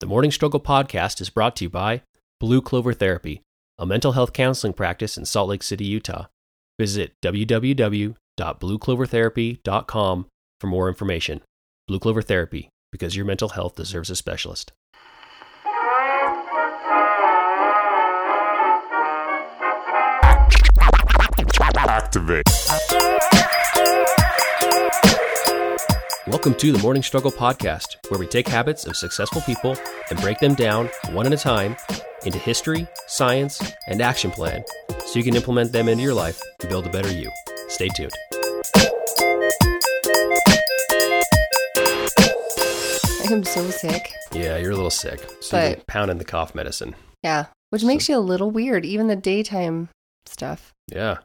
The Morning Struggle podcast is brought to you by Blue Clover Therapy, a mental health counseling practice in Salt Lake City, Utah. Visit www.blueclovertherapy.com for more information. Blue Clover Therapy, because your mental health deserves a specialist. Activate. Welcome to the Morning Struggle podcast, where we take habits of successful people and break them down one at a time into history, science, and action plan so you can implement them into your life and build a better you. Stay tuned. I'm so sick. Yeah, you're a little sick. So But- pounding the cough medicine. Yeah. Which makes you a little weird, even the daytime stuff. Yeah,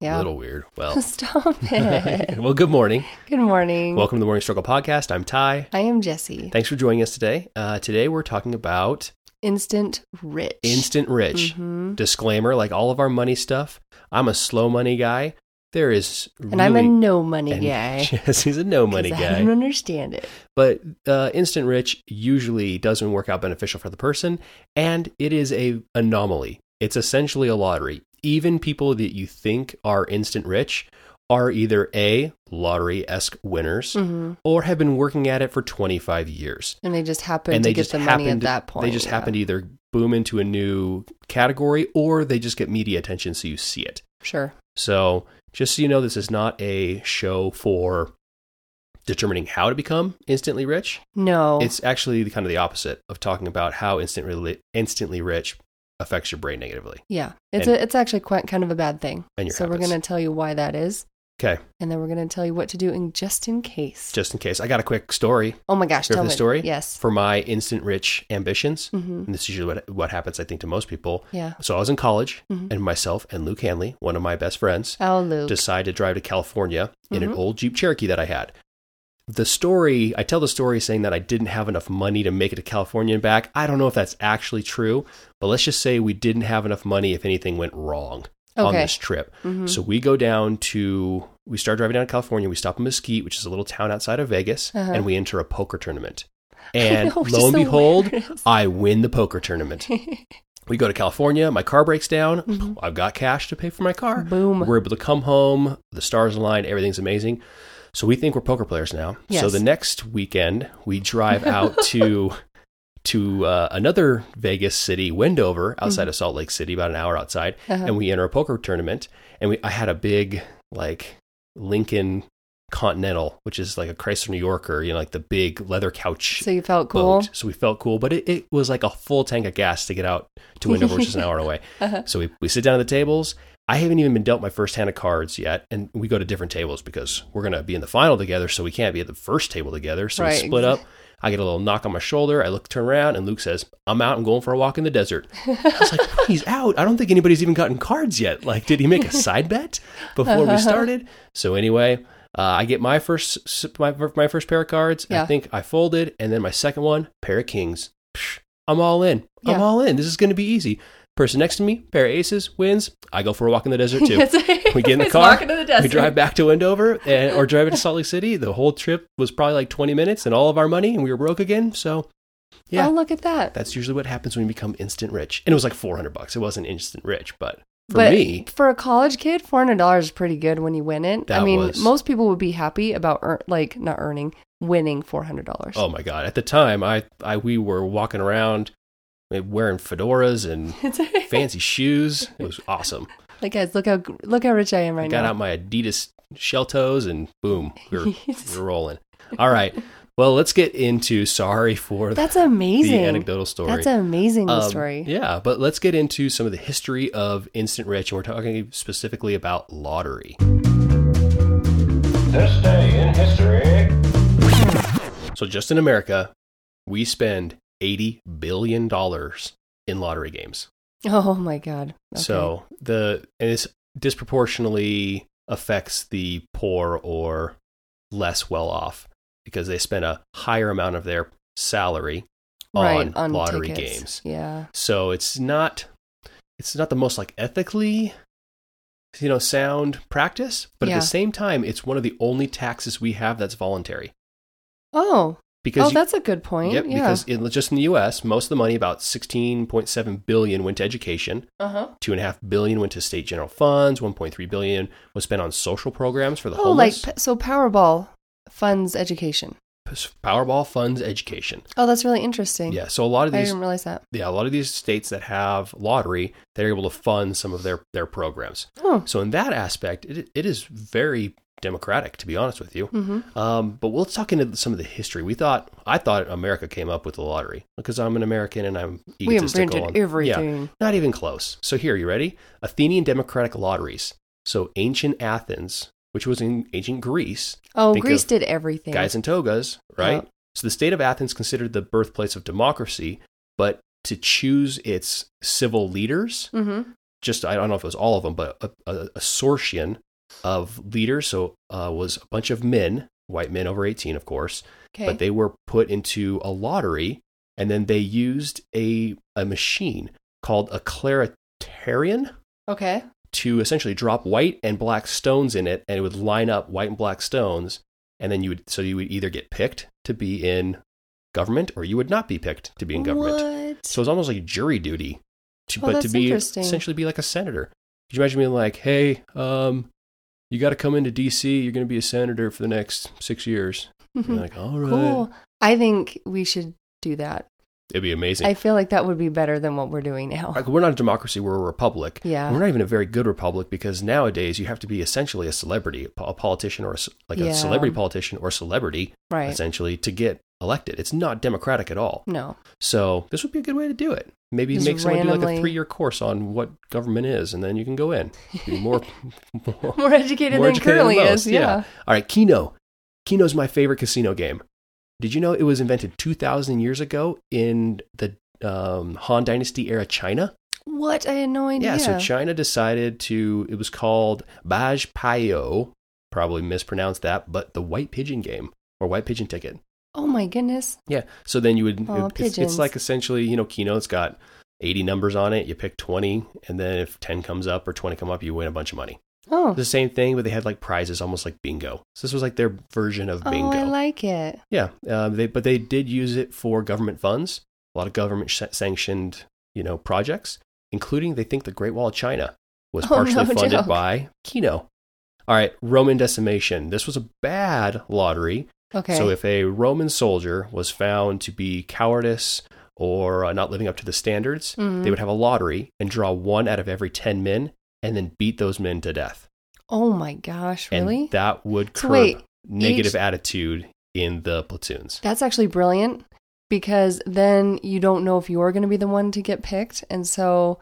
Yeah. a little weird. Well, Stop it. well, good morning. Good morning. Welcome to the Morning Struggle podcast. I'm Ty. I am Jesse. Thanks for joining us today. Uh, today we're talking about Instant rich. instant rich. Mhm. Disclaimer: like all of our money stuff, I'm a slow money guy. There is, And I'm a no money guy. Yes, he's a no money guy. I don't understand it. But uh, instant rich usually doesn't work out beneficial for the person, and it is a anomaly. It's essentially a lottery. Even people that you think are instant rich are either a lottery esque winners hmm or have been working at it for 25 years. And they just happen and to get the money at to- that point. They just yeah. happen to either boom into a new category or they just get media attention so you see it. Sure. So, just so you know, this is not a show for determining how to become instantly rich. No. It's actually the, kind of the opposite of talking about how instantly instantly rich affects your brain negatively. yeah. It's and- a, it's actually quite kind of a bad thing. And so we're going to tell you why that is. Okay, And then we're going to tell you what to do in just in case. just in case, I got a quick story oh my gosh. Hear Tell the story? Yes. for my instant rich ambitions. hmm And this is usually what, what happens, I think, to most people. Yeah. So I was in college, Mhm. and myself and Luke Hanley, one of my best friends, Oh, Luke. decided to drive to California in an Mhm. old Jeep Cherokee that I had. The story, I tell the story saying that I didn't have enough money to make it to California and back. I don't know if that's actually true, but let's just say we didn't have enough money if anything went wrong on this trip. Mhm. So we go down to, we start driving down to California. We stop in Mesquite, which is a little town outside of Vegas, Uh-huh. and we enter a poker tournament. And know, lo and behold, weirdest. I win the poker tournament. We go to California. My car breaks down. Mhm. I've got cash to pay for my car. Boom. We're able to come home. The stars align. Everything's amazing. So we think we're poker players now. So the next weekend we drive out to to uh, another Vegas city, Wendover, outside of Salt Lake City, about an hour outside, Uh-huh. and we enter a poker tournament. And we I had a big like Lincoln Continental, which is like a Chrysler New Yorker, you know, like the big leather couch so you felt cool. boat. So we felt cool, but it, it was like a full tank of gas to get out to Wendover, which is an hour away. Uh-huh. So we, we sit down at the tables. I haven't even been dealt my first hand of cards yet, and we go to different tables because we're going to be in the final together, so we can't be at the first table together. So Right, we split up. I get a little knock on my shoulder. I look, turn around, and Luke says, "I'm out. I'm going for a walk in the desert." I was like, "He's out. I don't think anybody's even gotten cards yet. Like, did he make a side bet before we started?" So anyway, uh, I get my first my, my first pair of cards. I think I folded, and then my second one, pair of kings. Psh, I'm all in. I'm Yeah. all in. This is going to be easy. Person next to me, pair of aces, wins. I go for a walk in the desert too. We get in the car. the. We drive back to Wendover and, or drive to Salt Lake City. The whole trip was probably like 20 minutes and all of our money, and we were broke again. So, yeah, Oh, look at that. that's usually what happens when you become instant rich. And it was like 400 bucks. It wasn't instant rich, but for but me, for a college kid, four hundred dollars is pretty good when you win it. I mean, was- most people would be happy about like not earning, winning four hundred dollars. oh my God. At the time, I, I we were walking around wearing fedoras and fancy shoes. It was awesome. like guys, look how look how rich I am I right got now. Got out my Adidas shell toes and boom, we're, we were rolling. All right. Well, let's get into sorry for That's the amazing. anecdotal story. That's an amazing Um, story. Yeah, but let's get into some of the history of instant rich, and we're talking specifically about lottery. This day in history. So, just in America, we spend eighty billion dollars in lottery games. Oh my god. Okay. So the and this disproportionately affects the poor or less well off because they spend a higher amount of their salary on, lottery tickets. games. Yeah. So it's not it's not the most like ethically you know sound practice, but at the same time it's one of the only taxes we have that's voluntary. Oh, because oh, that's a good point. Yep, yeah. because in, just in the U.S., most of the money, about sixteen point seven billion, went to education. uh huh. Two and a half billion went to state general funds. One point three billion was spent on social programs for the whole. Oh, like homeless. p- so Powerball funds education. Powerball funds education. Oh, that's really interesting. Yeah, so a lot of these I didn't realize that. yeah, a lot of these states that have lottery, they're able to fund some of their their programs. Oh. So in that aspect, it it is very democratic, to be honest with you. Mm-hmm. Um, but we'll talk into some of the history. We thought I thought America came up with the lottery because I'm an American and I'm We egotistical. invented and- Yeah, not even close. So here, you ready? Athenian democratic lotteries. So ancient Athens, which was in ancient Greece, Oh, Greece did everything. guys in togas, right? Yeah. So the state of Athens considered the birthplace of democracy, but to choose its civil leaders, Mm-hmm. just I don't know if it was all of them, but a, a, a sortian of leaders. So uh, was a bunch of men, white men over eighteen, of course, Okay. but they were put into a lottery, and then they used a a machine called a kleroterion okay. to essentially drop white and black stones in it, and it would line up white and black stones, and then you would so you would either get picked to be in government or you would not be picked to be in government. What? So it's almost like jury duty, to, Oh, but to be essentially be like a senator. Could you imagine being like, hey, um, you got to come into D.C. You're going to be a senator for the next six years. Like, all right, cool. I think we should do that. It'd be amazing. I feel like that would be better than what we're doing now. Like, we're not a democracy; we're a republic. Yeah. We're not even a very good republic because nowadays you have to be essentially a celebrity, a politician, or a, like Yeah. a celebrity politician or celebrity, Right. essentially, to get elected. It's not democratic at all. No. So this would be a good way to do it. Maybe Just make someone do like a three-year course on what government is, and then you can go in. Be more, more, More educated more than educated currently than is. Yeah. yeah. All right, Keno. Keno's my favorite casino game. Did you know it was invented 2,000 years ago in the um, Han Dynasty era China? What? I had no idea. Yeah, so China decided to, it was called Baj Payo, probably mispronounced that, but the white pigeon game or white pigeon ticket. Oh my goodness. Yeah, so then you would, Aw, it's, it's like essentially, you know, Keno, it's got 80 numbers on it. You pick 20, and then if 10 comes up or 20 come up, you win a bunch of money. Oh. The same thing, but they had like prizes, almost like bingo. So this was like their version of bingo. Oh, I like it. Yeah, uh, they but they did use it for government funds. A lot of government sh- sanctioned, you know, projects, including they think the Great Wall of China was Oh, partially no funded joke. by Keno. All right, Roman decimation. This was a bad lottery. Okay. So if a Roman soldier was found to be cowardice or uh, not living up to the standards, Mhm. they would have a lottery and draw one out of every ten men, and then beat those men to death. oh my gosh, really? And that would So curb wait, negative each- attitude in the platoons. That's actually brilliant because then you don't know if you're going to be the one to get picked. And so,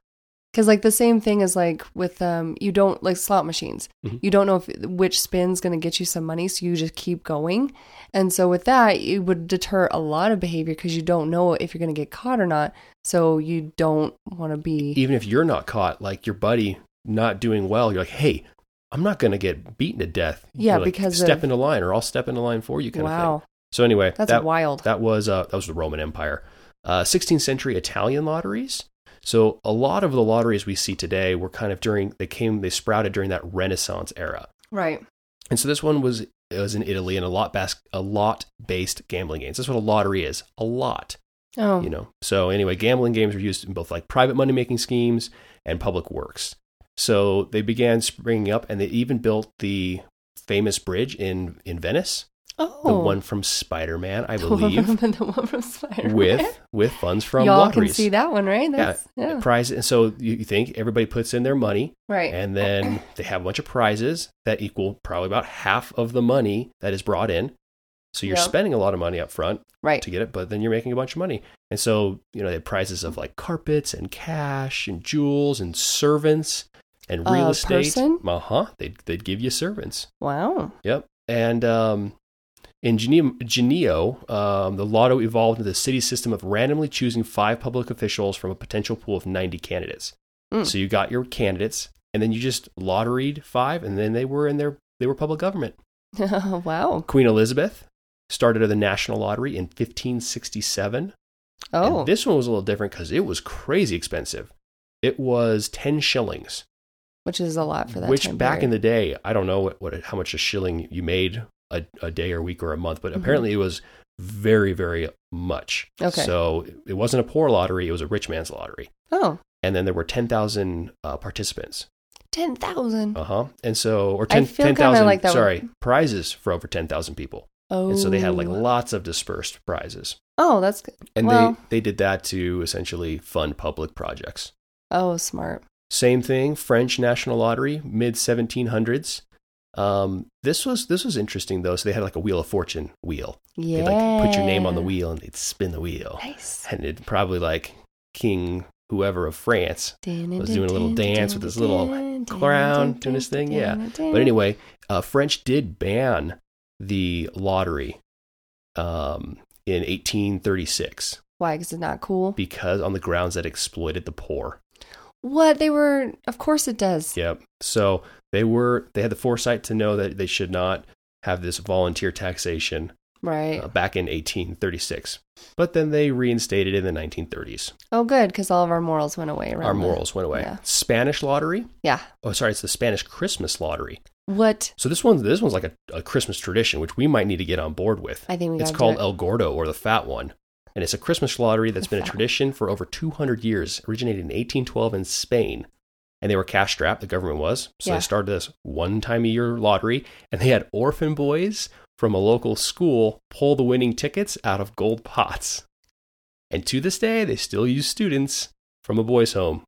because like the same thing is like with, um, you don't like slot machines, Mhm. you don't know if which spin's going to get you some money. So you just keep going. And so with that, it would deter a lot of behavior because you don't know if you're going to get caught or not. So you don't want to be. Even if you're not caught, like your buddy not doing well, you're like, hey, I'm not going to get beaten to death. Yeah, like, because step of- into line, or I'll step into line for you, kind of thing. wow. So anyway, That's that, wild. That was uh, that was the Roman Empire. Uh, 16th century Italian lotteries. So a lot of the lotteries we see today were kind of during they came they sprouted during that Renaissance era. right. And so this one was it was in Italy and a lot bas- a lot based gambling games. That's what a lottery is. A lot, Oh, you know. So anyway, gambling games were used in both like private money making schemes and public works. So they began springing up and they even built the famous bridge in in Venice, oh. the one from Spider-Man, I believe. the one from Spider-Man. with with funds from Y'all lotteries. can see that one, right? That's, yeah, yeah. prize. And so you you think everybody puts in their money, Right. and then they have a bunch of prizes that equal probably about half of the money that is brought in. So you're Yep. spending a lot of money up front right. to get it, but then you're making a bunch of money. And so you know they have prizes of like carpets and cash and jewels and servants and real estate. Uh huh. They'd they'd give you servants. Wow. Yep. And um, in Genoa, um, the lotto evolved into the city system of randomly choosing five public officials from a potential pool of 90 candidates. Mm. So you got your candidates, and then you just lotteried five, and then they were in their they were public government. wow. Queen Elizabeth started the national lottery in 1567. Oh. And this one was a little different because it was crazy expensive. It was 10 shillings, which is a lot for that. which back in the day, I don't know what, what how much a shilling you made a, a day or week or a month, but Mhm. apparently it was very, very much. Okay. So it wasn't a poor lottery; it was a rich man's lottery. Oh, And then there were ten thousand uh, participants. 10,000. Uh huh. And so, or I 10 feel kinda 10,000, like sorry, prizes for over ten thousand people. oh. And so they had like lots of dispersed prizes. Oh, that's good. And Well- they, they did that to essentially fund public projects. Oh, smart. Same thing, French National Lottery, mid 1700s. Um, this was this was interesting though. So they had like a wheel of fortune wheel. Yeah. They'd like put your name on the wheel and they'd spin the wheel, Nice. and it probably like King whoever of France was doing a little dance with his little crown, doing his thing, yeah. But anyway, uh, French did ban the lottery um, in 1836 Why? Because it's not cool. because on the grounds that exploited the poor. What? They were, of course it does. Yep. So they were they had the foresight to know that they should not have this volunteer taxation Right. uh, back in 1836. But then they reinstated it in the 1930s. oh, good. Because all of our morals went away. Our the- morals went away. yeah. Spanish lottery. Yeah. Oh, sorry, it's the Spanish Christmas lottery. What? So this one this one's like a, a Christmas tradition, which we might need to get on board with. I think we It's called El Gordo or the Fat One. And it's a Christmas lottery that's been a tradition for over 200 years, originated in 1812 in Spain. And they were cash strapped, the government was. So Yeah. they started this one time a year lottery. And they had orphan boys from a local school pull the winning tickets out of gold pots. And to this day, they still use students from a boys' home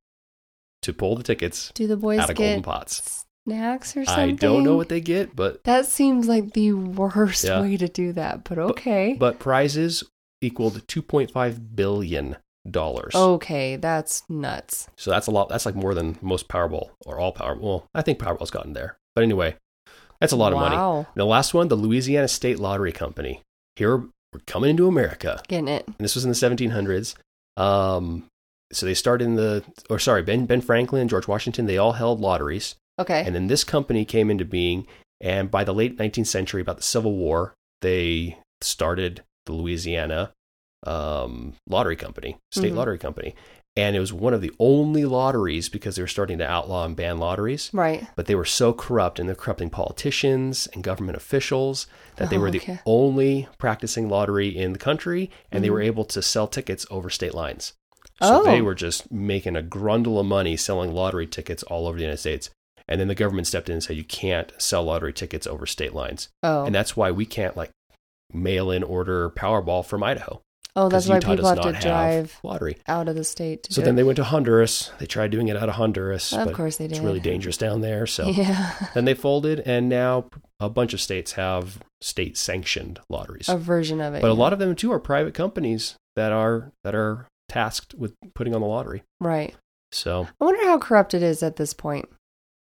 to pull the tickets Do the boys out of golden pots. snacks or something? I don't know what they get, but That seems like the worst Yeah. way to do that, but okay. but prizes equaled 2.5 billion dollars. okay, that's nuts. So that's a lot. That's like more than most Powerball or all Powerball. Well, I think Powerball's gotten there. But anyway, that's a lot of money. Wow. The last one, the Louisiana State Lottery Company. Here we're coming into America. Getting it. And this was in the 1700s. Um, so they started in the, or sorry, Ben Ben Franklin, George Washington. They all held lotteries, Okay. and then this company came into being. And by the late 19th century, about the Civil War, they started the Louisiana um, Lottery Company, State Mhm. Lottery Company. And it was one of the only lotteries because they were starting to outlaw and ban lotteries. right. But they were so corrupt and they're corrupting politicians and government officials that they Oh, were the only practicing lottery in the country and they were Mhm. able to sell tickets over state lines. So Oh. they were just making a grundle of money selling lottery tickets all over the United States. And then the government stepped in and said, you can't sell lottery tickets over state lines. Oh. And that's why we can't like mail in order Powerball from Idaho. oh, that's why Utah people have to not drive lottery. out of the state. To So then it. they went to Honduras. They tried doing it out of Honduras. Of but course they did. It's really dangerous down there. So Yeah. then they folded, and now a bunch of states have state sanctioned lotteries. a version of it. but a lot of them too are private companies that are that are tasked with putting on the lottery. Right. So I wonder how corrupt it is at this point.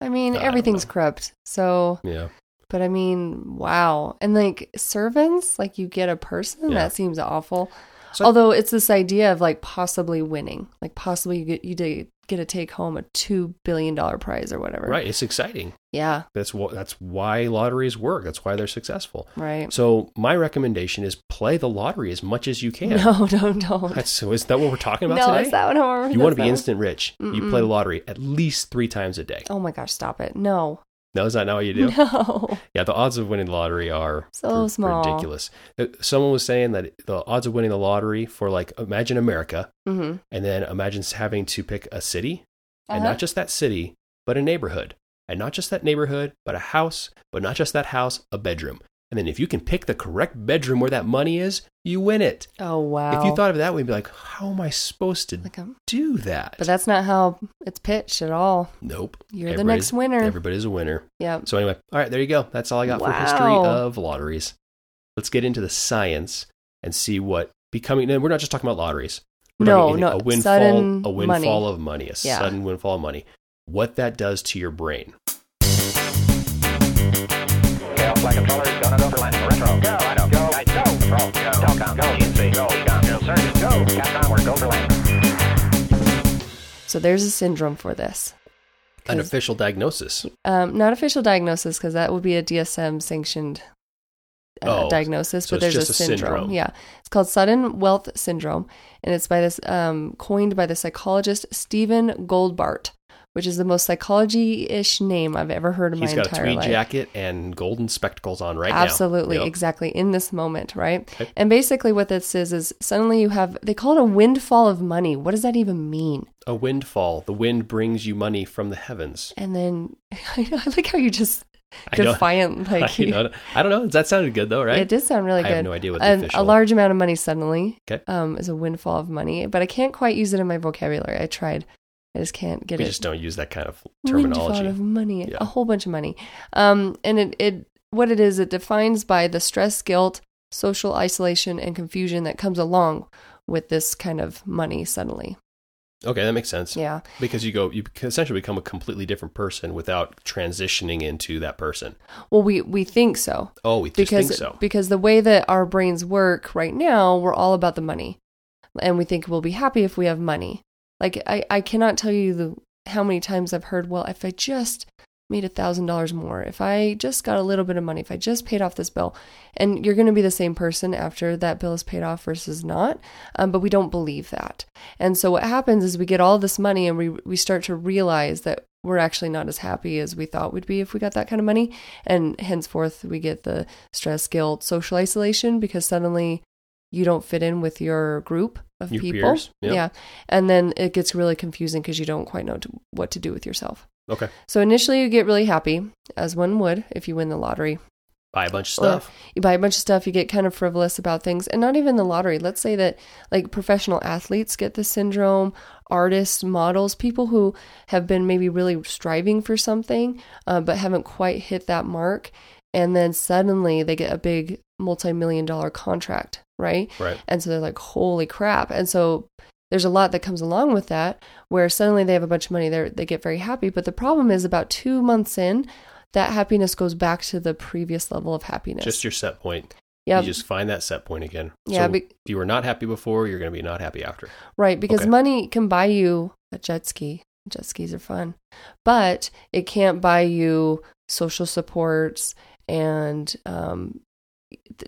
I mean, I everything's corrupt. So, yeah, but I mean, wow. And like servants, like you get a person, Yeah. that seems awful. So- Although it's this idea of like possibly winning, like possibly you get you to get to take home a two billion dollar prize or whatever. right. It's exciting. Yeah. That's what that's why lotteries work. That's why they're successful. Right. So my recommendation is play the lottery as much as you can. No, no, don't. That's so. Is that what we're talking about no, today? is that what I'm you want to be instant rich. You play the lottery at least three times a day. Oh my gosh, stop it. No. No, is that not what you do? No. Yeah, the odds of winning the lottery are So small. ridiculous. Uh, Someone was saying that the odds of winning the lottery for like imagine America hmm and then imagine having to pick a city and Uh-huh. not just that city, but a neighborhood. And not just that neighborhood, but a house, but not just that house, a bedroom. And then if you can pick the correct bedroom where that money is, you win it. Oh wow. If you thought of it that way, you'd be like, how am I supposed to like um, do that? but that's not how it's pitched at all. nope. You're the next winner. Everybody's a winner. Yep. So anyway, all right, there you go. That's all I got for history of lotteries. Let's get into the science and see what becoming. And we're not just talking about lotteries. We're No, talking no, a windfall, sudden a windfall money. of money, a Yeah. sudden windfall of money. What that does to your brain. Tail flag controllers, go, no go for go, I go, go, control, go, Telcom, go, GNC, go, EECOM, go, Surgeon, go, Captain onward, go for landing. So there's a syndrome for this. An official diagnosis. um, not official diagnosis because that would be a DSM sanctioned uh, Oh, diagnosis, so but there's a a syndrome. syndrome. Yeah, it's called sudden wealth syndrome, and it's by this um, coined by the psychologist Stephen Goldbart, which is the most psychology-ish name I've ever heard in He's my got a entire tweed life. jacket and golden spectacles on right Absolutely, now. Yep. exactly. In this moment, right? Okay. And basically, what this is is suddenly you have they call it a windfall of money. What does that even mean? A windfall. The wind brings you money from the heavens. And then I like how you just I defiant, like I don't, I don't know. That sounded good though, right? It did sound really I good. I have no idea what the official. a large amount of money suddenly Okay. um, is a windfall of money, but I can't quite use it in my vocabulary. I tried, I just can't get we it. We just don't use that kind of Windfall terminology. of money, Yeah. a whole bunch of money. Um, and it, it what it is, it defines by the stress, guilt, social isolation, and confusion that comes along with this kind of money suddenly. Okay, that makes sense. Yeah. Because you go, you essentially become a completely different person without transitioning into that person. Well, we we think so. Oh, we just because think so. because the way that our brains work right now, we're all about the money, and we think we'll be happy if we have money. Like I, I cannot tell you the how many times I've heard, well, if I just made a thousand dollars more, if I just got a little bit of money, if I just paid off this bill, and you're going to be the same person after that bill is paid off versus not. Um, but we don't believe that, and so what happens is we get all this money and we we start to realize that we're actually not as happy as we thought we'd be if we got that kind of money. And henceforth, we get the stress, guilt, social isolation because suddenly you don't fit in with your group of Your people. yep. Yeah. And then it gets really confusing because you don't quite know to, what to do with yourself. Okay. So initially, you get really happy, as one would if you win the lottery. Buy a bunch of stuff. You buy a bunch of stuff, you get kind of frivolous about things, and not even the lottery. Let's say that like professional athletes get this syndrome, artists, models, people who have been maybe really striving for something, uh, but haven't quite hit that mark. And then suddenly they get a big multi million dollar contract, right? right. And so they're like, holy crap. And so there's a lot that comes along with that where suddenly they have a bunch of money, they they get very happy. But the problem is about two months in, that happiness goes back to the previous level of happiness. Just your set point. yeah, You just find that set point again. Yeah, So be- if you were not happy before, you're going to be not happy after. right. Because okay. money can buy you a jet ski. Jet skis are fun, but it can't buy you social supports and um,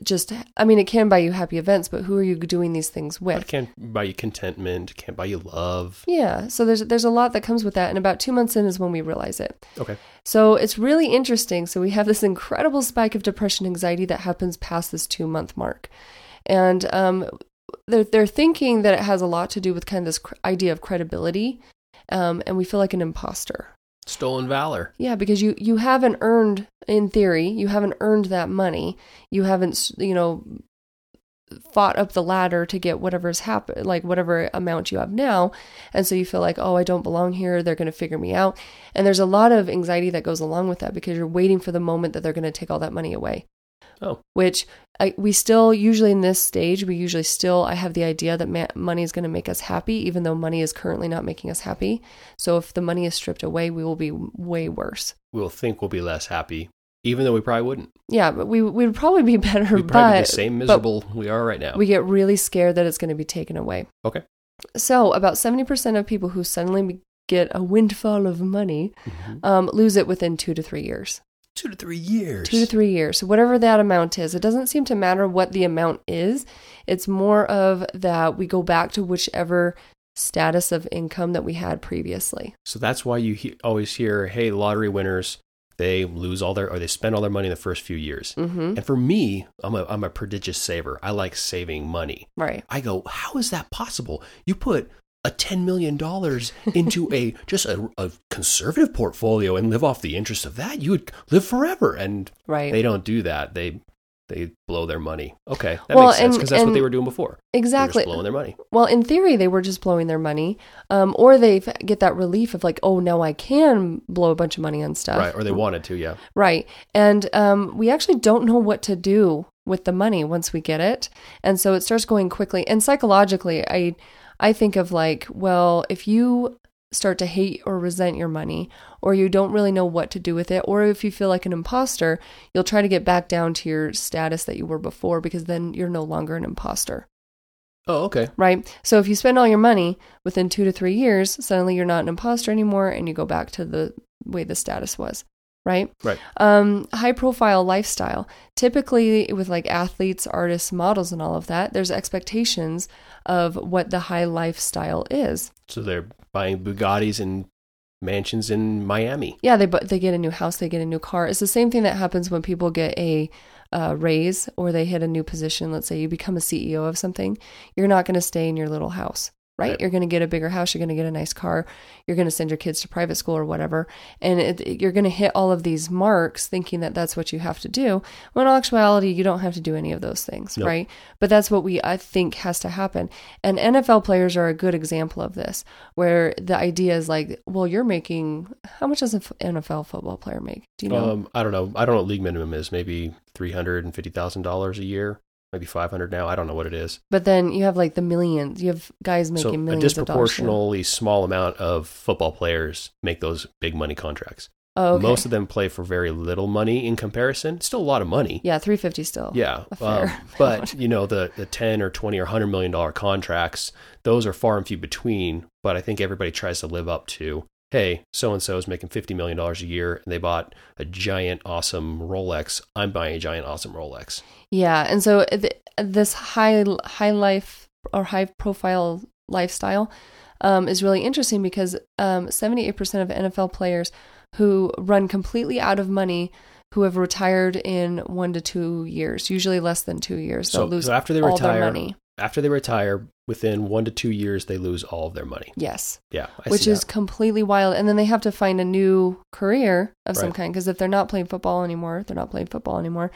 just, I mean, it can buy you happy events, but who are you doing these things But it with? can't buy you contentment. Can't buy you love. Yeah, so there's there's a lot that comes with that, and about two months in is when we realize it. Okay. So it's really interesting. So we have this incredible spike of depression, anxiety that happens past this two month mark, and um, they're they're thinking that it has a lot to do with kind of this cr- idea of credibility, um, and we feel like an imposter. Stolen valor. Yeah, because you you haven't earned, in theory, you haven't earned that money. You haven't, you know, fought up the ladder to get whatever's happened, like whatever amount you have now, and so you feel like, oh, I don't belong here. They're going to figure me out, and there's a lot of anxiety that goes along with that because you're waiting for the moment that they're going to take all that money away. Oh. Which I, we still usually in this stage we usually still I have the idea that ma- money is going to make us happy even though money is currently not making us happy. So if the money is stripped away, we will be way worse. We'll think we'll be less happy, even though we probably wouldn't. Yeah, but we we would probably be better. We'd probably be but the same miserable we are right now. we get really scared that it's going to be taken away. Okay. So about seventy percent of people who suddenly be- get a windfall of money Mhm. um, lose it within two to three years. Two to three years. Two to three years. So whatever that amount is, it doesn't seem to matter what the amount is. It's more of that we go back to whichever status of income that we had previously. So that's why you he- always hear, "Hey, lottery winners, they lose all their or they spend all their money in the first few years." hmm And for me, I'm a I'm a prodigious saver. I like saving money. Right. I go, "How is that possible? You put a ten million dollars into a just a, a conservative portfolio and live off the interest of that? You would live forever." And Right. they don't do that. They they blow their money. Okay, that Well, makes sense because that's what they were doing before. Exactly. just blowing their money. Well, in theory, they were just blowing their money, um, or they get that relief of like, oh, now I can blow a bunch of money on stuff, Right, or they wanted to, yeah. Right. And um, we actually don't know what to do with the money once we get it, and so it starts going quickly. And psychologically, I I think of like, well, if you start to hate or resent your money, or you don't really know what to do with it, or if you feel like an imposter, you'll try to get back down to your status that you were before, because then you're no longer an imposter Oh, okay. right? So if you spend all your money within two to three years, suddenly you're not an imposter anymore and you go back to the way the status was, right? Right. Um, high profile lifestyle. Typically, with like athletes, artists, models, and all of that, there's expectations of what the high lifestyle is. So they're buying Bugattis and mansions in Miami. Yeah, they but they get a new house, they get a new car. It's the same thing that happens when people get a uh, raise or they hit a new position. Let's say you become a CEO of something. You're not going to stay in your little house, right? Right. You're going to get a bigger house. You're going to get a nice car. You're going to send your kids to private school or whatever, and it, it- you're going to hit all of these marks, thinking that that's what you have to do. When in actuality, you don't have to do any of those things, Nope. right? But that's what we I think has to happen. And NFL players are a good example of this, where the idea is like, well, you're making how much does an NFL football player make? Do you know? Um, I don't know. I don't know what league minimum is. Maybe three hundred and fifty thousand dollars a year. Maybe five hundred now. I don't know what it is. but then you have like the millions. You have guys making so a millions of dollars. disproportionately small amount of football players make those big money contracts. Oh, okay. Most of them play for very little money in comparison. Still a lot of money. yeah, three fifty still. Yeah, um, but you know the the ten or twenty or hundred million dollar contracts, those are far and few between. But I think everybody tries to live up to. Hey, so and so is making fifty million dollars a year, and they bought a giant, awesome Rolex. I'm buying a giant, awesome Rolex. Yeah, and so th- this high high life or high profile lifestyle um, is really interesting because seventy eight percent of NFL players who run completely out of money who have retired in one to two years, usually less than two years, they'll So, lose so after they all retire, their money. After they retire, within one to two years, they lose all of their money. Yes. Yeah, I which is that. completely wild. And then they have to find a new career of some kind because if they're not playing football anymore, they're not playing football anymore.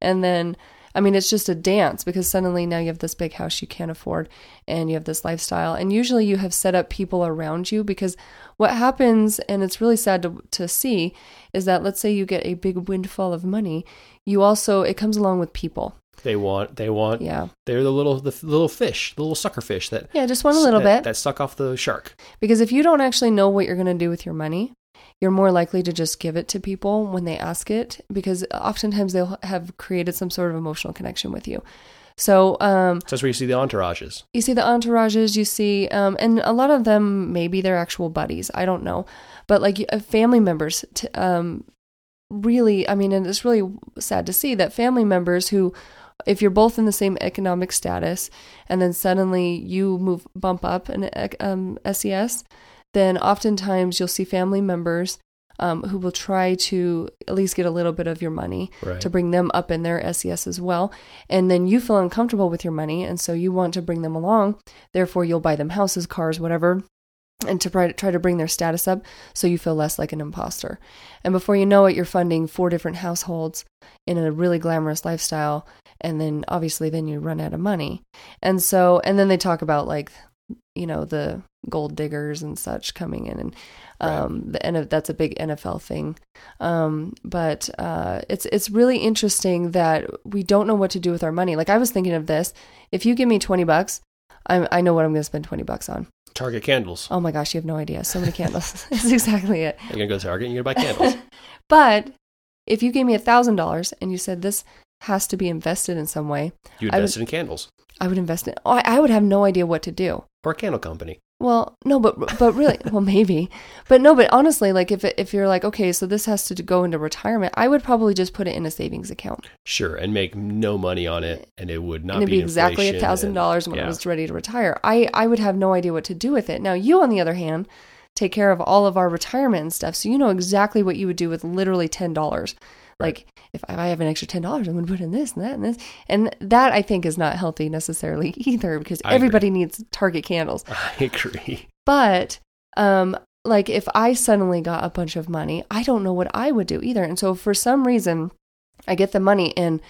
And then, I mean, it's just a dance because suddenly now you have this big house you can't afford and you have this lifestyle. And usually you have set up people around you because what happens, and it's really sad to, to see, is that let's say you get a big windfall of money, you also, it comes along with people. They want they want Yeah. they're the little the little fish, the little sucker fish that Yeah, just one a little that, bit. that suck off the shark. Because if you don't actually know what you're going to do with your money, you're more likely to just give it to people when they ask it because oftentimes they'll have created some sort of emotional connection with you. So um, So that's where you see the entourages. you see the entourages, you see, um, and a lot of them maybe they're actual buddies. I don't know, but like uh, family members. T- um, really, I mean, and it's really sad to see that family members who, if you're both in the same economic status, and then suddenly you move bump up an um, SES, then oftentimes you'll see family members. Um, who will try to at least get a little bit of your money Right. to bring them up in their SES as well. And then you feel uncomfortable with your money, and so you want to bring them along. Therefore, you'll buy them houses, cars, whatever, and to try, try to bring their status up so you feel less like an imposter. And before you know it, you're funding four different households in a really glamorous lifestyle. And then obviously, then you run out of money. And so, and then they talk about like, you know, the gold diggers and such coming in and um the N- that's a big NFL thing. Um but uh it's it's really interesting that we don't know what to do with our money. Like I was thinking of this. If you give me 20 bucks I I know what I'm going to spend 20 bucks on. Target candles. oh my gosh you have no idea. So many candles. That's exactly it. You're gonna go to Target and you're gonna buy candles. but if you gave me a thousand dollars and you said this has to be invested in some way You I would- invested in candles I would invest in oh, I, I would have no idea what to do or a candle company. Well, no, but but really, well, maybe, but no, but honestly, like if if you're like, okay, so this has to go into retirement, I would probably just put it in a savings account, Sure, and make no money on it, and it would not and it'd be exactly a thousand and- dollars when I was ready to retire. I I would have no idea what to do with it. Now, you, on the other hand, take care of all of our retirement and stuff, so you know exactly what you would do with literally ten dollars. Like if I have an extra ten dollars, I'm going to put in this and that and this, and that I think is not healthy necessarily either, because I agree. everybody needs Target candles. I agree. But um like if I suddenly got a bunch of money, I don't know what I would do either. And so for some reason, I get the money and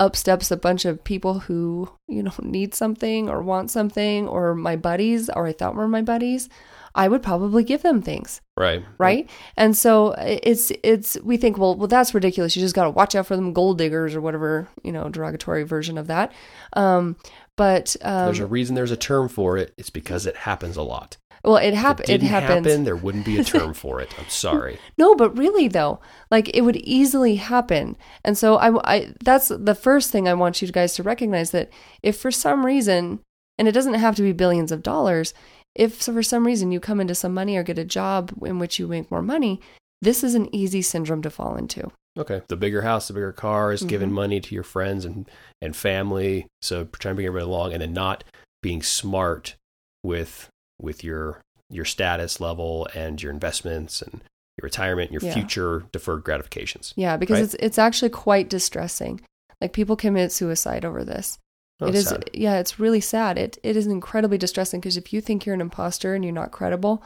up steps a bunch of people who, you know, need something or want something or my buddies or I thought were my buddies. I would probably give them things, Right. right? And so it's it's we think well, well that's ridiculous. You just got to watch out for them gold diggers or whatever, you know, derogatory version of that. Um but um There's a reason there's a term for it. It's because it happens a lot. well, it happens. it It happens. happen, there wouldn't be a term for it. I'm sorry. No, but really though, like it would easily happen. And so I, I that's the first thing I want you guys to recognize that if for some reason, and it doesn't have to be billions of dollars, if for some reason you come into some money or get a job in which you make more money, this is an easy syndrome to fall into. Okay. The bigger house, the bigger car is giving Mhm. money to your friends and, and family. So trying to bring everybody along and then not being smart with with your your status level and your investments and your retirement, your Yeah. future deferred gratifications. Yeah, because Right. it's it's actually quite distressing. Like people commit suicide over this. Oh, it is sad. yeah, it's really sad. It it is incredibly distressing because if you think you're an imposter and you're not credible,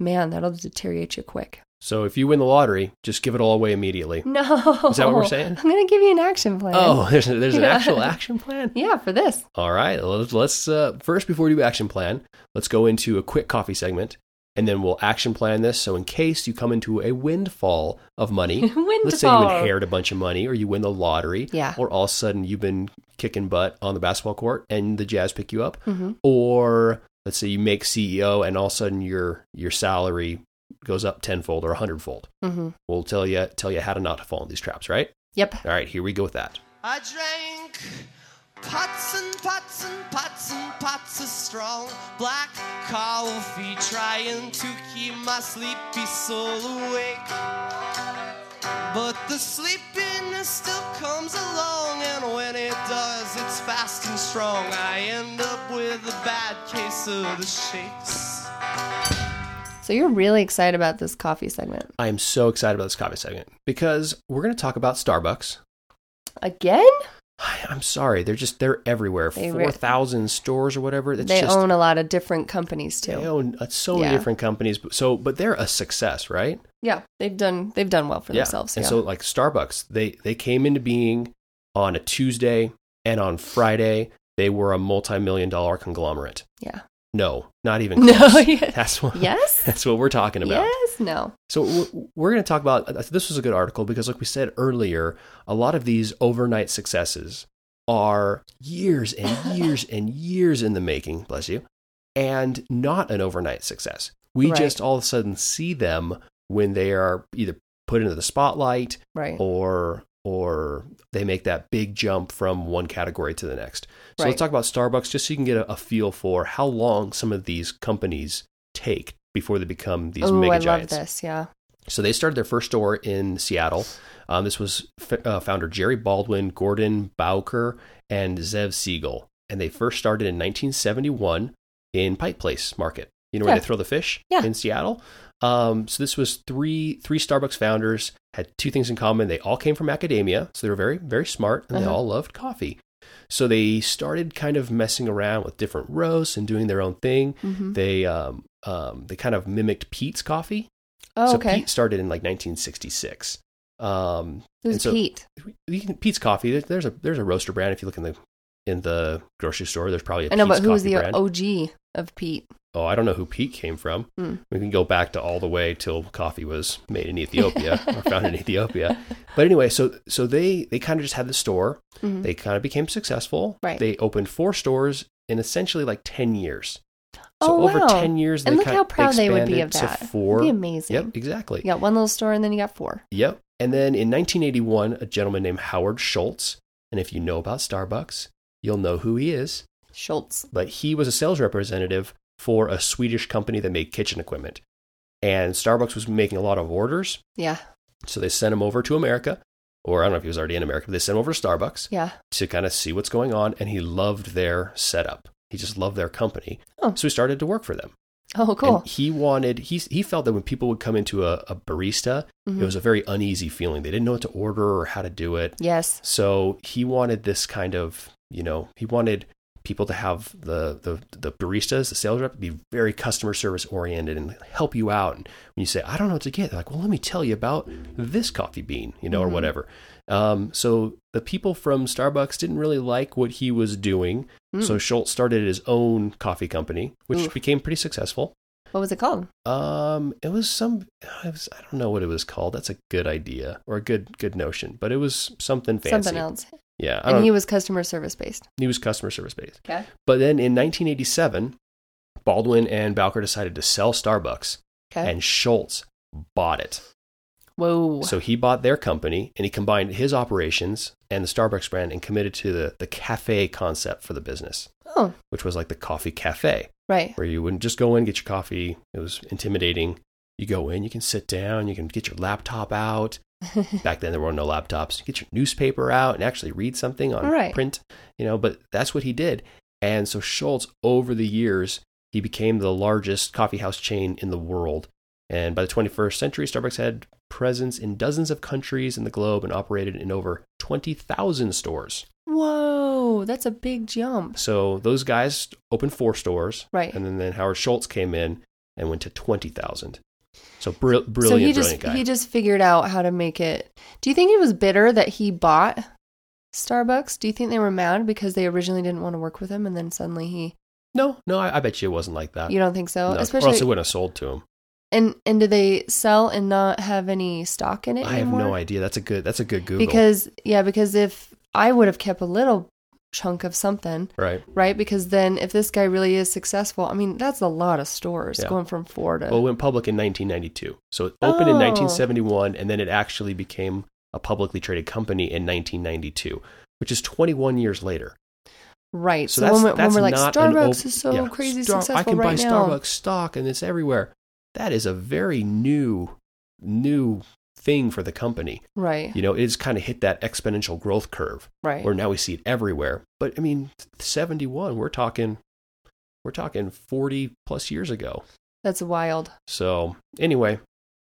man, that'll deteriorate you quick. So if you win the lottery, just give it all away immediately. No. Is that what we're saying? I'm going to give you an action plan. Oh, there's there's an actual action plan. Yeah, for this. All right, let's, let's uh, first before we do action plan, let's go into a quick coffee segment, and then we'll action plan this. So in case you come into a windfall of money, let's say you Windfall. inherit a bunch of money, or you win the lottery, Yeah. or all of a sudden you've been kicking butt on the basketball court and the Jazz pick you up, Mhm. or let's say you make CEO and all of a sudden your your salary goes up tenfold or a hundredfold. Mhm. We'll tell you tell you how to not fall in these traps, right? Yep. All right, here we go with that. I drank pots and pots and pots and pots of strong black coffee, trying to keep my sleepy soul awake. But the sleepiness still comes along, and when it does, it's fast and strong. I end up with a bad case of the shakes. So you're really excited about this coffee segment. I am so excited about this coffee segment because we're going to talk about Starbucks. Again? I'm sorry, they're just they're everywhere. They re- Four thousand stores or whatever. It's they just, own a lot of different companies too. They own uh, so many different companies. but- So, but they're a success, right? Yeah, they've done they've done well for themselves. And yeah. so, like Starbucks, they they came into being on a Tuesday and on Friday they were a multi-million dollar conglomerate. yeah. No, not even No, close. yeah. That's what. Yes? That's what we're talking about. Yes, no. So we're, we're going to talk about uh, this was a good article because, like we said earlier, a lot of these overnight successes are years and years and years in the making. Bless you, and not an overnight success. We Right. just all of a sudden see them when they are either put into the spotlight Right. or or they make that big jump from one category to the next. So Right. let's talk about Starbucks just so you can get a, a feel for how long some of these companies take before they become these Oh, mega I love this. Yeah. So they started their first store in Seattle. Um, this was f- uh, founder Jerry Baldwin, Gordon Bowker, and Zev Siegl. And they first started in 1971 in Pike Place Market. You know where Yeah. they throw the fish Yeah. in Seattle? Um, so this was three three Starbucks founders had two things in common. They all came from academia, so they were very very smart, and they Uh-huh. all loved coffee. So they started kind of messing around with different roasts and doing their own thing. Mhm. They um, um, they kind of mimicked Pete's coffee. Oh, so okay. Pete started in like 1966. Um, Who's so- Pete? can, Pete's Coffee. There's a there's a roaster brand. If you look in the in the grocery store, there's probably a I know, Pete's but who was the brand. OG of Pete? Oh, I don't know who Pete came from. Hmm. We can go back to all the way till coffee was made in Ethiopia or found in Ethiopia. But anyway, so so they they kind of just had the store. Mhm. They kind of became successful. Right. They opened four stores in essentially like 10 years. So Oh, over wow. 10 years, And look how proud they would be of that. four. That'd be amazing. Yep, exactly. You got one little store and then you got four. Yep. And then in 1981, a gentleman named Howard Schultz, and if you know about Starbucks, you'll know who he is, Schultz. but he was a sales representative for a Swedish company that made kitchen equipment. And Starbucks was making a lot of orders, Yeah. so they sent him over to America, or I don't know if he was already in America, but they sent him over to Starbucks Yeah. to kind of see what's going on, and he loved their setup. He just loved their company. Oh. So he started to work for them. Oh, cool. And he wanted, he, he felt that when people would come into a, a barista, Mhm. it was a very uneasy feeling. They didn't know what to order or how to do it. yes. So he wanted this kind of, you know, he wanted people to have the the, the baristas, the sales rep, be very customer service oriented and help you out. And when you say, I don't know what to get, they're like, well, let me tell you about this coffee bean, you know, or Mhm. whatever. Um, so the people from Starbucks didn't really like what he was doing. Mm. So Schultz started his own coffee company, which Oof. became pretty successful. What was it called? Um, it was some, it was, I don't know what it was called. That's a good idea or a good, good notion, but it was something fancy. Something else. Yeah. And he was customer service based. he was customer service based. Okay. But then in 1987, Baldwin and Bowker decided to sell Starbucks Okay. and Schultz bought it. Whoa. So he bought their company and he combined his operations and the Starbucks brand and committed to the, the cafe concept for the business, oh, which was like the coffee cafe, right. where you wouldn't just go in, get your coffee. It was intimidating. You go in, you can sit down, you can get your laptop out. Back then, there were no laptops. Get your newspaper out and actually read something on Right. print, you know. But that's what he did. And so Schultz, over the years, he became the largest coffee house chain in the world. And by the 21st century, Starbucks had presence in dozens of countries in the globe and operated in over 20,000 stores. Whoa, that's a big jump. So those guys opened four stores, Right. and then, then Howard Schultz came in and went to 20,000. So brill- brilliant, so he just brilliant guy. he just figured out how to make it. Do you think he was bitter that he bought Starbucks? Do you think they were mad because they originally didn't want to work with him and then suddenly he no, no, I, I bet you it wasn't like that. You don't think so? No, or Especially else it wouldn't have sold to him. and and do they sell and not have any stock in it I have no idea. That's a good. That's a good Google. Because yeah, because if I would have kept a little chunk of something, right. right? Because then if this guy really is successful, I mean, that's a lot of stores Yeah. going from four to Well, it went public in 1992. So it opened in Oh. 1971, and then it actually became a publicly traded company in 1992, which is 21 years later. right. So, So, that's, when, we- when that's we're like not an Starbucks op- is so yeah, crazy Star- successful I can right buy now. Starbucks stock, and it's everywhere. That is a very new, new thing for the company. Right. You know, it's kind of hit that exponential growth curve Right. where now we see it everywhere. But I mean, 71, we're talking, we're talking 40 plus years ago. That's wild. So anyway,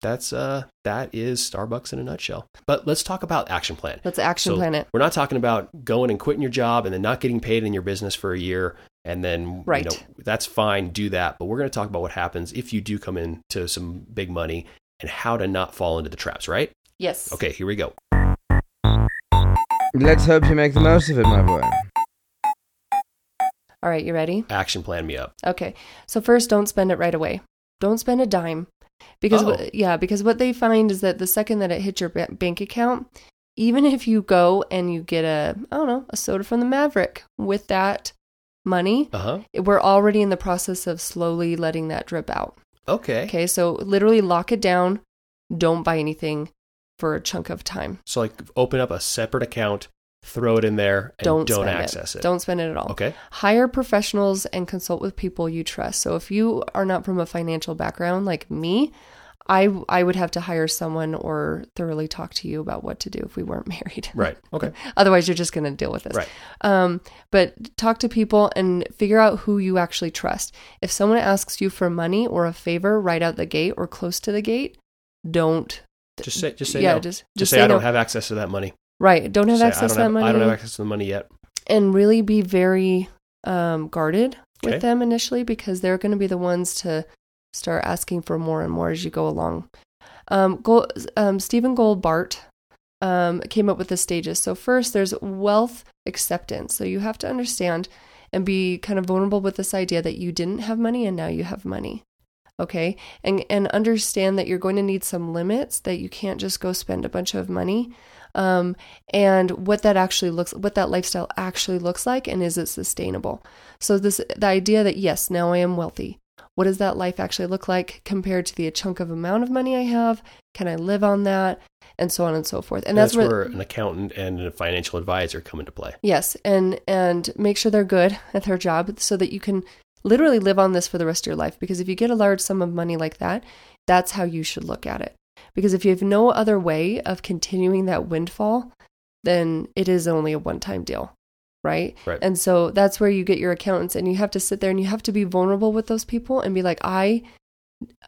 that's uh that is Starbucks in a nutshell. But let's talk about action plan. Let's action So plan it. We're not talking about going and quitting your job and then not getting paid in your business for a year and then Right. you know that's fine, do that. But we're going to talk about what happens if you do come into some big money and how to not fall into the traps, right? Yes. Okay, here we go. Let's hope you make the most of it, my boy. All right, you ready? Action plan me up. Okay. So first, don't spend it right away. Don't spend a dime, because Oh. what, yeah, because what they find is that the second that it hits your ba- bank account, even if you go and you get a I don't know a soda from the Maverik with that money, Uh-huh. we're already in the process of slowly letting that drip out. Okay. Okay, so literally lock it down. Don't buy anything for a chunk of time. So like open up a separate account, throw it in there and Don't, don't, access it. Don't spend it at all. Okay. hire professionals and consult with people you trust. So if you are not from a financial background like me, I I would have to hire someone or thoroughly talk to you about what to do if we weren't married. Right. Okay. Otherwise, you're just going to deal with this. Right. Um, but talk to people and figure out who you actually trust. If someone asks you for money or a favor right out the gate or close to the gate, don't. Just say just say yeah, no. just Just, just say, say I don't no. have access to that money. Right. Don't have access to that have, money. I don't have access to the money yet. and really be very um, guarded Okay. with them initially because they're going to be the ones to start asking for more and more as you go along. Um, Gold, um, Stephen Goldbart um, came up with the stages. So first, there's wealth acceptance. So you have to understand and be kind of vulnerable with this idea that you didn't have money and now you have money. Okay, and and understand that you're going to need some limits. That you can't just go spend a bunch of money um, and what that actually looks what that lifestyle actually looks like and is it sustainable so this the idea that yes now i am wealthy what does that life actually look like compared to the chunk of amount of money i have? Can i live on that? And so on and so forth. And, And that's, that's, where, where an accountant and a financial advisor come into play. yes and and make sure they're good at their job so that you can literally live on this for the rest of your life. Because if you get a large sum of money like that that's how you should look at it. Because if you have no other way of continuing that windfall then it is only a one-time deal right Right. and so that's where you get your accountants and you have to sit there and you have to be vulnerable with those people and be like i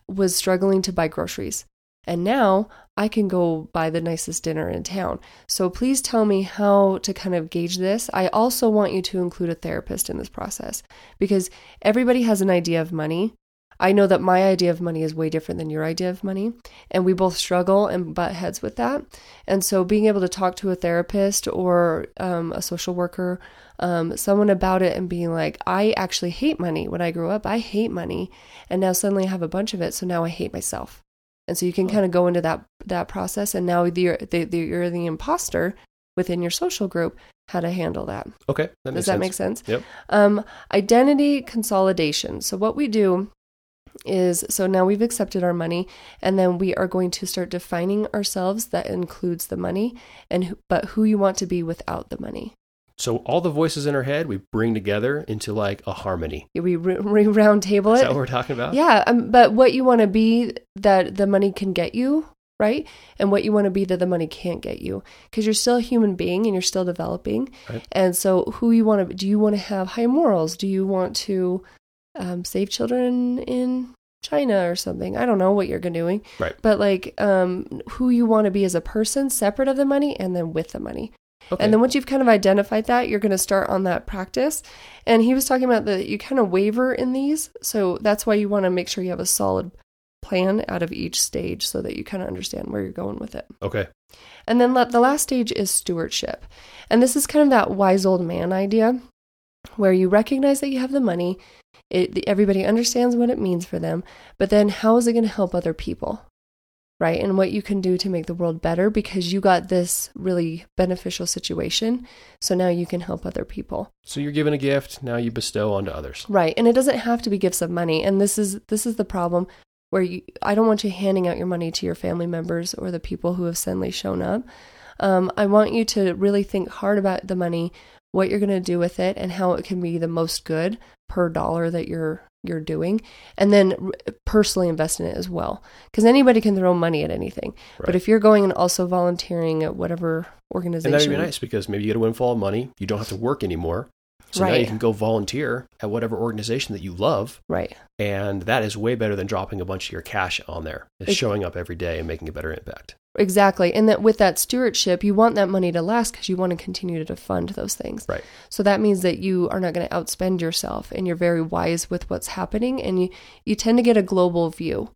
was struggling to buy groceries and now I can go buy the nicest dinner in town. So please tell me how to kind of gauge this. I also want you to include a therapist in this process because everybody has an idea of money. I know that my idea of money is way different than your idea of money, and we both struggle and butt heads with that. And so, being able to talk to a therapist or um, a social worker, um, someone about it, and being like, I actually hate money. When I grew up, I hate money, and now suddenly I have a bunch of it, so now I hate myself. And so you can kind of go into that that process, and now you're the, the, you're the imposter within your social group. How to handle that? Okay. That Does that sense. make sense? Yep. Um, identity consolidation. So what we do is so now we've accepted our money, and then we are going to start defining ourselves. That includes the money, and but who you want to be without the money. So all the voices in our head we bring together into like a harmony. We re- re- round table Is it. that what we're talking about? Yeah, um, but what you want to be that the money can get you, right? And what you want to be that the money can't get you, because you're still a human being and you're still developing. Right. And so, who you want to do you want to have high morals? Do you want to um, save children in China or something. I don't know what you're doing. Right. But like um, who you want to be as a person, separate of the money, and then with the money. Okay. And then once you've kind of identified that, you're going to start on that practice. And he was talking about that you kind of waver in these. So that's why you want to make sure you have a solid plan out of each stage so that you kind of understand where you're going with it. okay. And then let, the last stage is stewardship. And this is kind of that wise old man idea where you recognize that you have the money, it, everybody understands what it means for them, but then how is it going to help other people? Right? And what you can do to make the world better because you got this really beneficial situation. So now you can help other people. So you're given a gift, now you bestow onto others. Right. And it doesn't have to be gifts of money. And this is this is the problem where you I don't want you handing out your money to your family members or the people who have suddenly shown up. Um, I want you to really think hard about the money, what you're going to do with it, and how it can be the most good per dollar that you're you're doing, and then personally invest in it as well. Because anybody can throw money at anything, but if you're going and also volunteering at whatever And organization, that'd be nice because maybe you get a windfall of money. You don't have to work anymore. So now you can go volunteer at whatever organization that you love. right? And that is way better than dropping a bunch of your cash on there. It's showing up every day and making a better impact. Exactly. And that with that stewardship, you want that money to last because you want to continue to fund those things. Right. So that means that you are not going to outspend yourself and you're very wise with what's happening and you, you tend to get a global view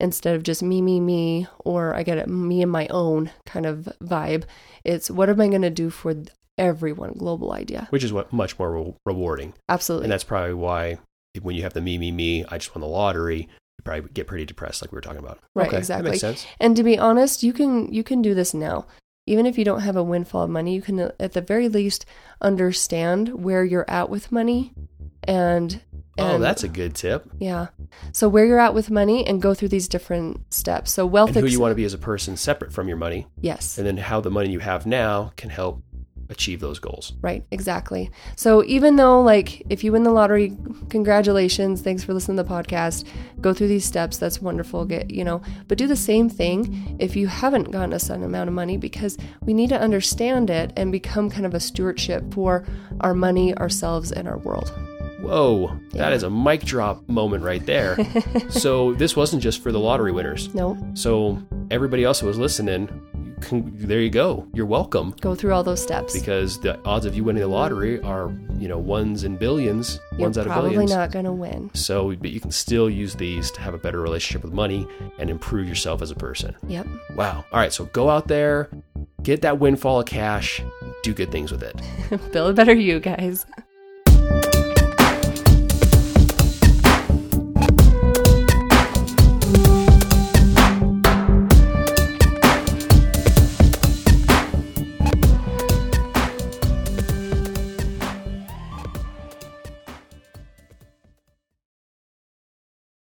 instead of just me, me, me, or I get a me and my own kind of vibe. It's what am I going to do for everyone? Global idea. Which is what much more re- rewarding. Absolutely. And that's probably why when you have the me, me, me, I just won the lottery, you probably get pretty depressed like we were talking about. Right, okay, exactly. That makes sense. And to be honest, you can you can do this now. Even if you don't have a windfall of money, you can uh, at the very least understand where you're at with money and Oh, that's a good tip. yeah. So where you're at with money and go through these different steps. So wealth And who ex- you want to be as a person separate from your money, Yes. and then how the money you have now can help achieve those goals. Right, exactly. So even though like if you win the lottery, congratulations, thanks for listening to the podcast. Go through these steps, that's wonderful. Get, you know, but do the same thing if you haven't gotten a certain amount of money because we need to understand it and become kind of a stewardship for our money, ourselves and our world. Whoa, that Yeah. is a mic drop moment right there. so this wasn't just for the lottery winners. No, So everybody else who was listening, can, there you go. You're welcome go through all those steps. because the odds of you winning the lottery are, you know, ones in billions, You're ones out of billions. probably not going to win. So, but you can still use these to have a better relationship with money and improve yourself as a person. Yep. Wow. All right. So go out there, get that windfall of cash, do good things with it. Build a better you guys.